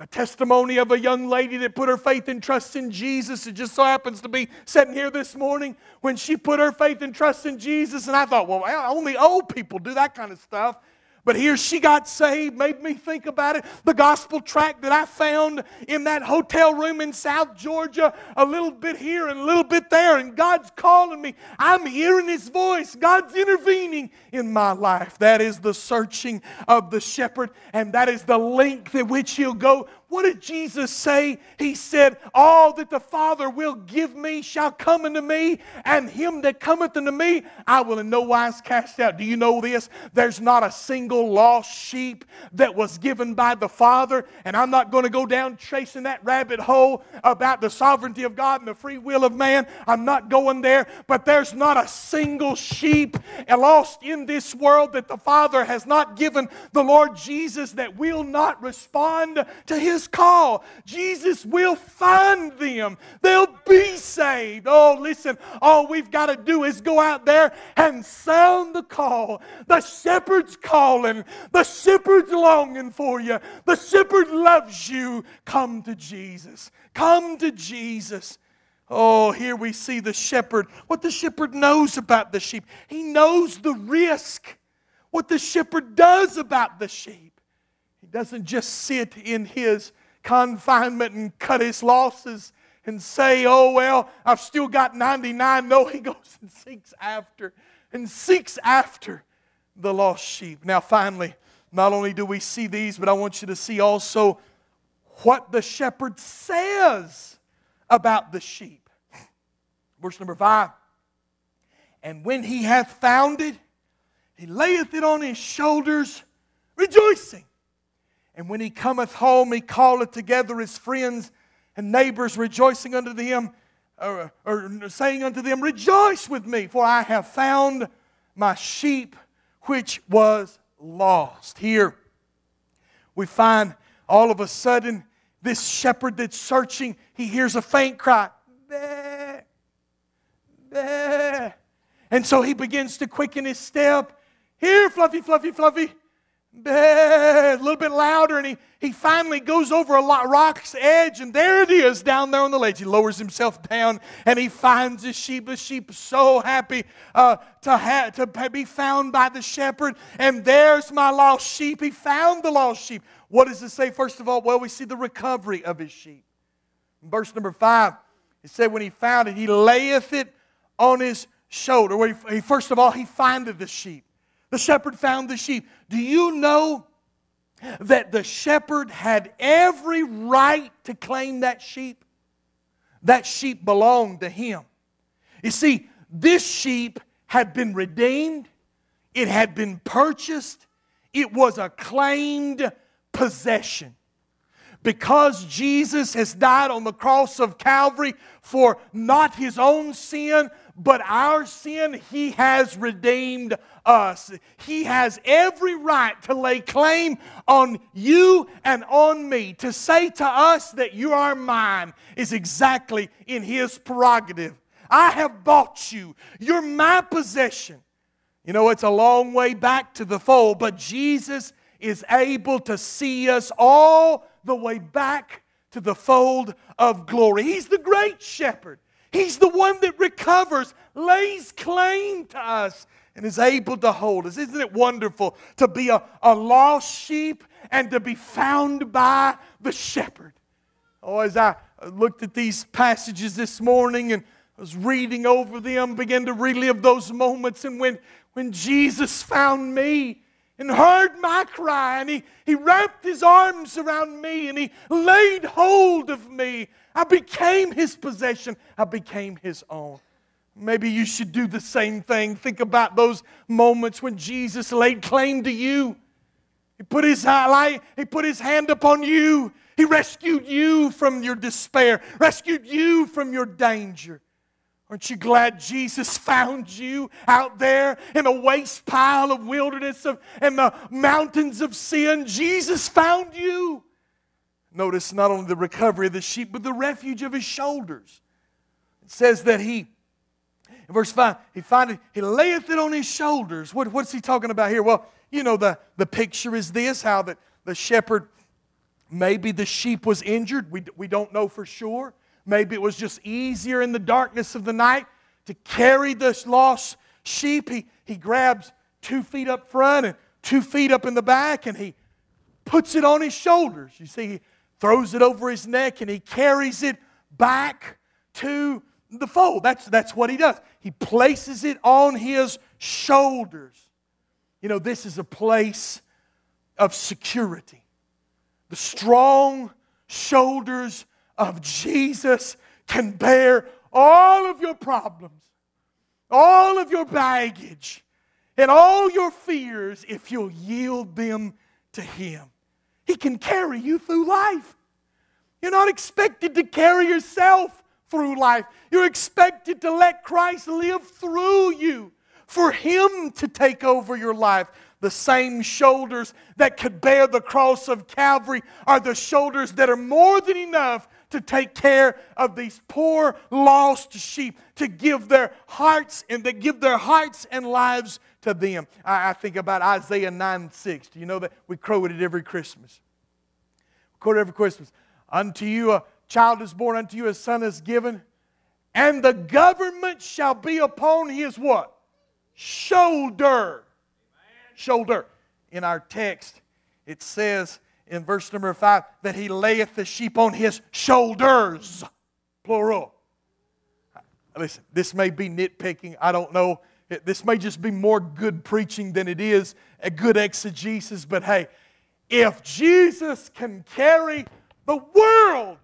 a testimony of a young lady that put her faith and trust in Jesus. It just so happens to be sitting here this morning when she put her faith and trust in Jesus. And I thought, well, only old people do that kind of stuff. But here she got saved, made me think about it. The gospel tract that I found in that hotel room in South Georgia, a little bit here and a little bit there, and God's calling me. I'm hearing His voice. God's intervening in my life. That is the searching of the shepherd, and that is the length at which He'll go what did Jesus say? He said, All that the Father will give me shall come unto me, and him that cometh unto me I will in no wise cast out. Do you know this? There's not a single lost sheep that was given by the Father, and I'm not going to go down chasing that rabbit hole about the sovereignty of God and the free will of man. I'm not going there, but there's not a single sheep lost in this world that the Father has not given the Lord Jesus that will not respond to his Jesus call, Jesus will find them. They'll be saved. Oh, listen, all we've got to do is go out there and sound the call. The shepherd's calling, the shepherd's longing for you, the shepherd loves you. Come to Jesus. Come to Jesus. Oh, here we see the shepherd. What the shepherd knows about the sheep. He knows the risk. What the shepherd does about the sheep. Doesn't just sit in his confinement and cut his losses and say, oh, well, I've still got 99. No, he goes and seeks after and seeks after the lost sheep. Now, finally, not only do we see these, but I want you to see also what the shepherd says about the sheep. Verse number five. And when he hath found it, he layeth it on his shoulders, rejoicing. And when he cometh home, he calleth together his friends and neighbors, rejoicing unto them, or, or saying unto them, Rejoice with me, for I have found my sheep which was lost. Here we find all of a sudden this shepherd that's searching, he hears a faint cry. Bah, bah. And so he begins to quicken his step. Here, Fluffy, Fluffy, Fluffy. A little bit louder, and he, he finally goes over a rock's edge, and there it is down there on the ledge. He lowers himself down, and he finds the sheep. The sheep so happy uh, to, ha- to be found by the shepherd, and there's my lost sheep. He found the lost sheep. What does it say, first of all? Well, we see the recovery of his sheep. In verse number five, it said, When he found it, he layeth it on his shoulder. Where he, he, first of all, he findeth the sheep. The shepherd found the sheep. Do you know that the shepherd had every right to claim that sheep? That sheep belonged to him. You see, this sheep had been redeemed, it had been purchased, it was a claimed possession. Because Jesus has died on the cross of Calvary for not his own sin, but our sin, he has redeemed us. He has every right to lay claim on you and on me. To say to us that you are mine is exactly in his prerogative. I have bought you, you're my possession. You know, it's a long way back to the fold, but Jesus is able to see us all the way back to the fold of glory. He's the great shepherd. He's the one that recovers, lays claim to us, and is able to hold us. Isn't it wonderful to be a, a lost sheep and to be found by the shepherd? Oh, as I looked at these passages this morning and was reading over them, began to relive those moments, and when, when Jesus found me, and heard my cry, and he, he wrapped his arms around me and he laid hold of me. I became his possession, I became his own. Maybe you should do the same thing. Think about those moments when Jesus laid claim to you. He put his, he put his hand upon you. He rescued you from your despair, rescued you from your danger. Aren't you glad Jesus found you out there in a waste pile of wilderness of, and the mountains of sin? Jesus found you. Notice not only the recovery of the sheep, but the refuge of his shoulders. It says that he, in verse 5, he findeth, he layeth it on his shoulders. What, what's he talking about here? Well, you know, the, the picture is this how that the shepherd, maybe the sheep was injured. We, we don't know for sure. Maybe it was just easier in the darkness of the night to carry this lost sheep. He, he grabs two feet up front and two feet up in the back and he puts it on his shoulders. You see, throws it over his neck and he carries it back to the fold. That's, that's what he does. He places it on his shoulders. You know, this is a place of security. The strong shoulders of Jesus can bear all of your problems, all of your baggage, and all your fears if you'll yield them to Him. He can carry you through life. You're not expected to carry yourself through life. You're expected to let Christ live through you, for Him to take over your life, the same shoulders that could bear the cross of Calvary are the shoulders that are more than enough to take care of these poor lost sheep, to give their hearts and to give their hearts and lives to them. I, I think about Isaiah 9 6. Do you know that? We quote it every Christmas. We quote it every Christmas. Unto you a child is born, unto you a son is given, and the government shall be upon his what? Shoulder. Shoulder. In our text, it says in verse number five that he layeth the sheep on his shoulders, plural. Listen, this may be nitpicking. I don't know. This may just be more good preaching than it is a good exegesis, but hey, if Jesus can carry the world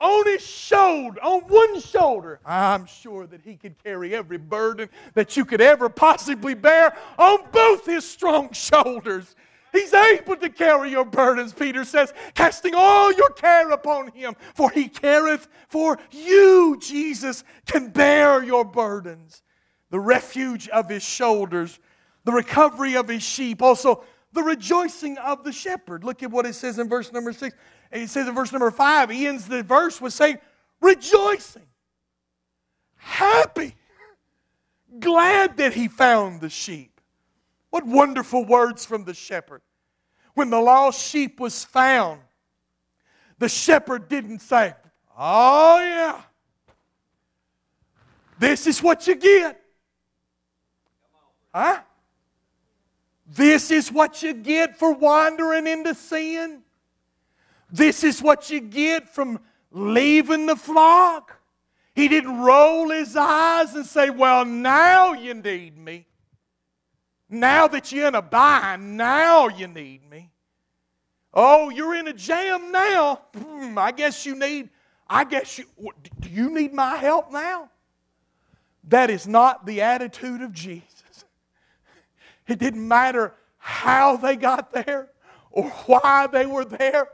on his shoulder, on one shoulder, I'm sure that he could carry every burden that you could ever possibly bear on both his strong shoulders. He's able to carry your burdens, Peter says, casting all your care upon him, for he careth for you. Jesus can bear your burdens. The refuge of his shoulders, the recovery of his sheep, also the rejoicing of the shepherd. Look at what it says in verse number six. And it says in verse number five, he ends the verse with saying, rejoicing, happy, glad that he found the sheep. What wonderful words from the shepherd. When the lost sheep was found, the shepherd didn't say, Oh, yeah, this is what you get. Huh? This is what you get for wandering into sin. This is what you get from leaving the flock. He didn't roll his eyes and say, Well, now you need me. Now that you're in a bind, now you need me. Oh, you're in a jam now. Hmm, I guess you need, I guess you, do you need my help now? That is not the attitude of Jesus. It didn't matter how they got there or why they were there.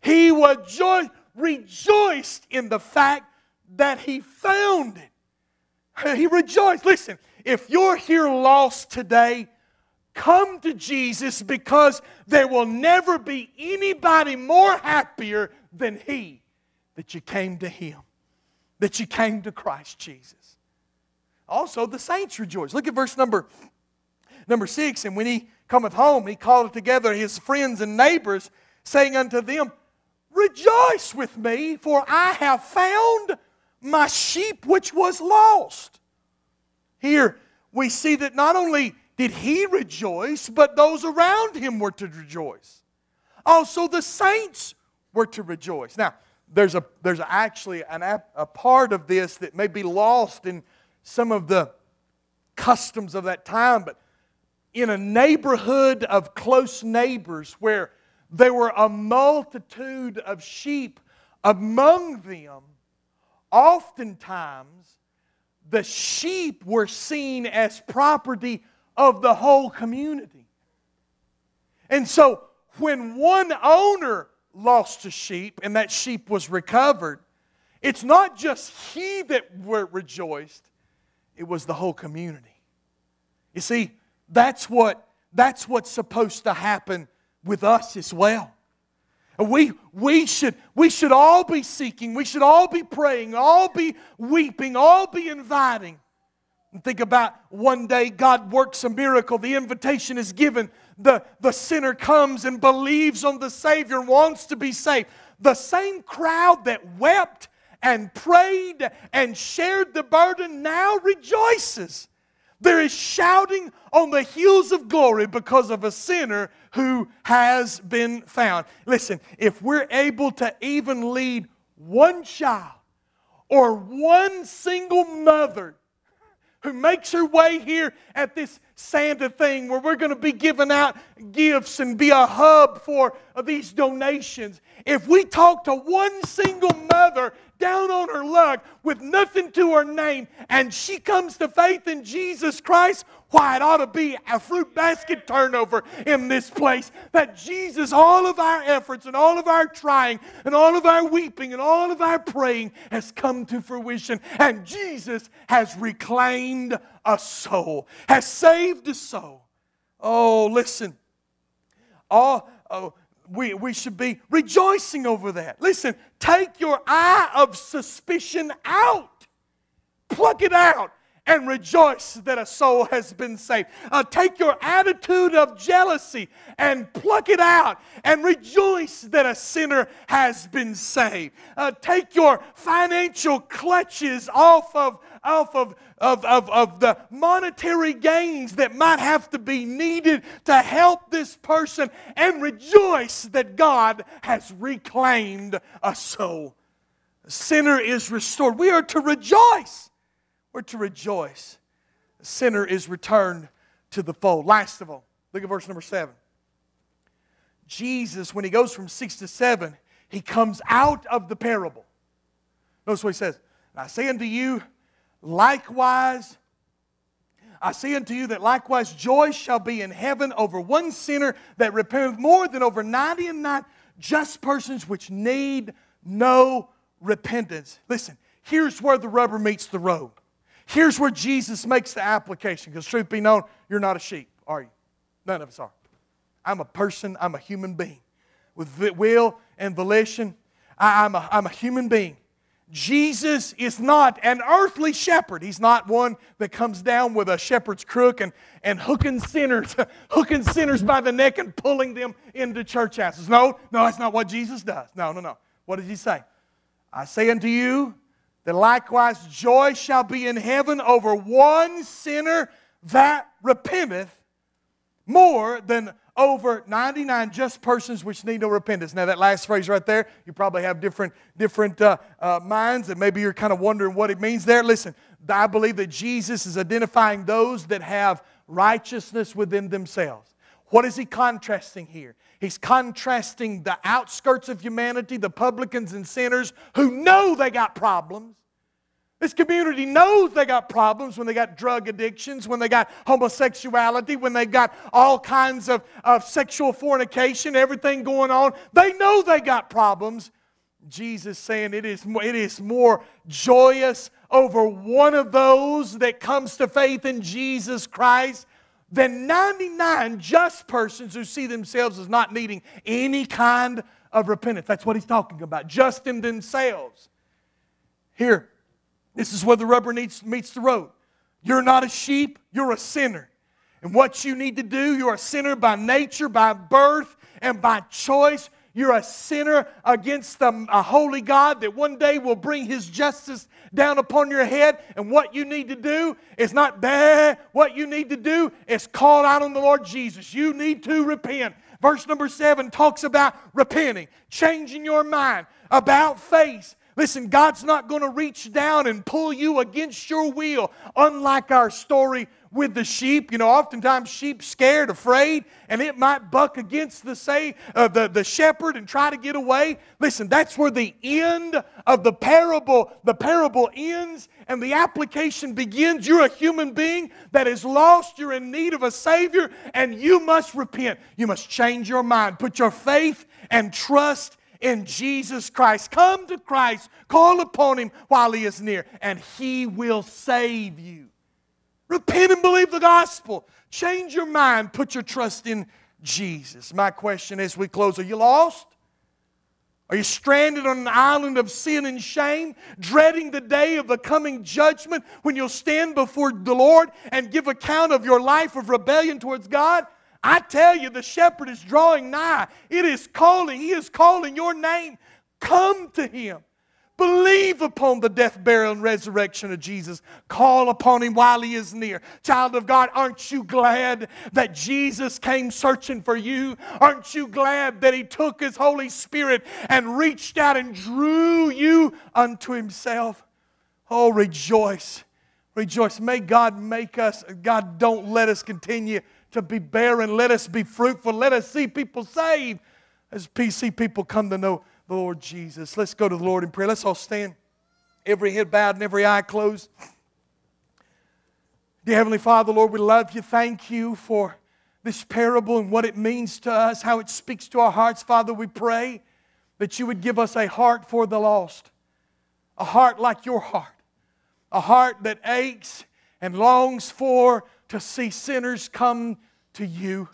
He joy, rejoiced in the fact that he found it. He rejoiced. Listen, if you're here lost today, come to Jesus because there will never be anybody more happier than he that you came to him, that you came to Christ Jesus. Also, the saints rejoice. Look at verse number, number six. And when he cometh home, he calleth together his friends and neighbors, saying unto them, Rejoice with me, for I have found my sheep which was lost. Here we see that not only did he rejoice, but those around him were to rejoice. Also, the saints were to rejoice. Now, there's, a, there's actually an, a part of this that may be lost in some of the customs of that time, but in a neighborhood of close neighbors where there were a multitude of sheep among them, oftentimes the sheep were seen as property of the whole community. And so when one owner lost a sheep and that sheep was recovered, it's not just he that rejoiced, it was the whole community. You see, that's what that's what's supposed to happen with us as well. We, we, should, we should all be seeking, we should all be praying, all be weeping, all be inviting. And think about one day God works a miracle, the invitation is given, the, the sinner comes and believes on the Savior, wants to be saved. The same crowd that wept and prayed and shared the burden now rejoices. There is shouting on the hills of glory because of a sinner who has been found. Listen, if we're able to even lead one child or one single mother who makes her way here at this Santa thing where we're going to be giving out gifts and be a hub for these donations. If we talk to one single mother down on her luck with nothing to her name, and she comes to faith in Jesus Christ, why it ought to be a fruit basket turnover in this place. That Jesus, all of our efforts and all of our trying and all of our weeping and all of our praying has come to fruition, and Jesus has reclaimed a soul, has saved a soul. Oh, listen. All, oh, we, we should be rejoicing over that. Listen, take your eye of suspicion out, pluck it out, and rejoice that a soul has been saved. Uh, take your attitude of jealousy and pluck it out and rejoice that a sinner has been saved. Uh, take your financial clutches off of, off of, of, of, of the monetary gains that might have to be needed to help this person and rejoice that God has reclaimed a soul. A sinner is restored. We are to rejoice we're to rejoice. The sinner is returned to the fold. Last of all, look at verse number seven. Jesus, when he goes from six to seven, he comes out of the parable. Notice what he says. I say unto you, likewise, I say unto you that likewise joy shall be in heaven over one sinner that repenteth more than over ninety and nine just persons which need no repentance. Listen, here's where the rubber meets the road. Here's where Jesus makes the application because, truth be known, you're not a sheep, are you? None of us are. I'm a person, I'm a human being with will and volition. I'm a, I'm a human being. Jesus is not an earthly shepherd. He's not one that comes down with a shepherd's crook and, and hooking sinners, hooking sinners by the neck and pulling them into church houses. No, no, that's not what Jesus does. No, no, no. What does he say? I say unto you that likewise joy shall be in heaven over one sinner that repenteth more than over 99 just persons which need no repentance. Now, that last phrase right there, you probably have different, different uh, uh, minds, and maybe you're kind of wondering what it means there. Listen, I believe that Jesus is identifying those that have righteousness within themselves. What is he contrasting here? He's contrasting the outskirts of humanity, the publicans and sinners who know they got problems. This community knows they got problems when they got drug addictions, when they got homosexuality, when they got all kinds of, of sexual fornication, everything going on. They know they got problems. Jesus saying it is, it is more joyous over one of those that comes to faith in Jesus Christ than 99 just persons who see themselves as not needing any kind of repentance. That's what he's talking about, just in themselves. Here, this is where the rubber meets the road. You're not a sheep, you're a sinner. And what you need to do, you're a sinner by nature, by birth, and by choice. You're a sinner against a holy God that one day will bring his justice down upon your head. And what you need to do is not bad. What you need to do is call out on the Lord Jesus. You need to repent. Verse number seven talks about repenting, changing your mind, about face, Listen, God's not going to reach down and pull you against your will, unlike our story with the sheep. You know, oftentimes sheep scared, afraid, and it might buck against the say uh, the, the shepherd and try to get away. Listen, that's where the end of the parable, the parable ends and the application begins. You're a human being that is lost, you're in need of a Savior, and you must repent. You must change your mind. Put your faith and trust in Jesus Christ. Come to Christ, call upon Him while He is near, and He will save you. Repent and believe the gospel. Change your mind, put your trust in Jesus. My question as we close are you lost? Are you stranded on an island of sin and shame, dreading the day of the coming judgment when you'll stand before the Lord and give account of your life of rebellion towards God? I tell you, the shepherd is drawing nigh. It is calling. He is calling your name. Come to him. Believe upon the death, burial, and resurrection of Jesus. Call upon him while he is near. Child of God, aren't you glad that Jesus came searching for you? Aren't you glad that he took his Holy Spirit and reached out and drew you unto himself? Oh, rejoice. Rejoice. May God make us, God, don't let us continue to be barren. Let us be fruitful. Let us see people saved as PC people come to know Lord Jesus. Let's go to the Lord in prayer. Let's all stand. Every head bowed and every eye closed. Dear Heavenly Father, Lord, we love you. Thank you for this parable and what it means to us, how it speaks to our hearts. Father, we pray that you would give us a heart for the lost, a heart like your heart, a heart that aches and longs for to see sinners come to you.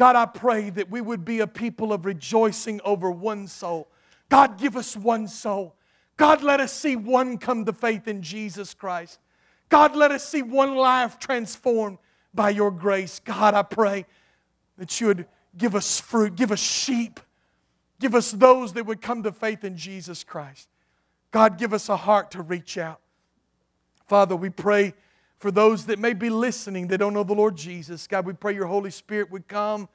God, I pray that we would be a people of rejoicing over one soul. God, give us one soul. God, let us see one come to faith in Jesus Christ. God, let us see one life transformed by your grace. God, I pray that you would give us fruit, give us sheep, give us those that would come to faith in Jesus Christ. God, give us a heart to reach out. Father, we pray for those that may be listening that don't know the Lord Jesus. God, we pray your Holy Spirit would come,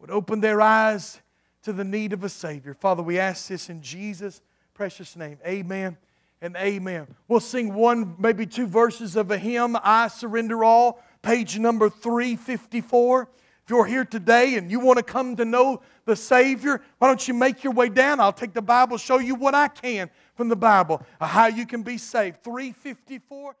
would open their eyes to the need of a Savior. Father, we ask this in Jesus' precious name. Amen and amen. We'll sing one, maybe two verses of a hymn, I Surrender All, page number 354. If you're here today and you want to come to know the Savior, why don't you make your way down? I'll take the Bible, show you what I can from the Bible, how you can be saved. 354.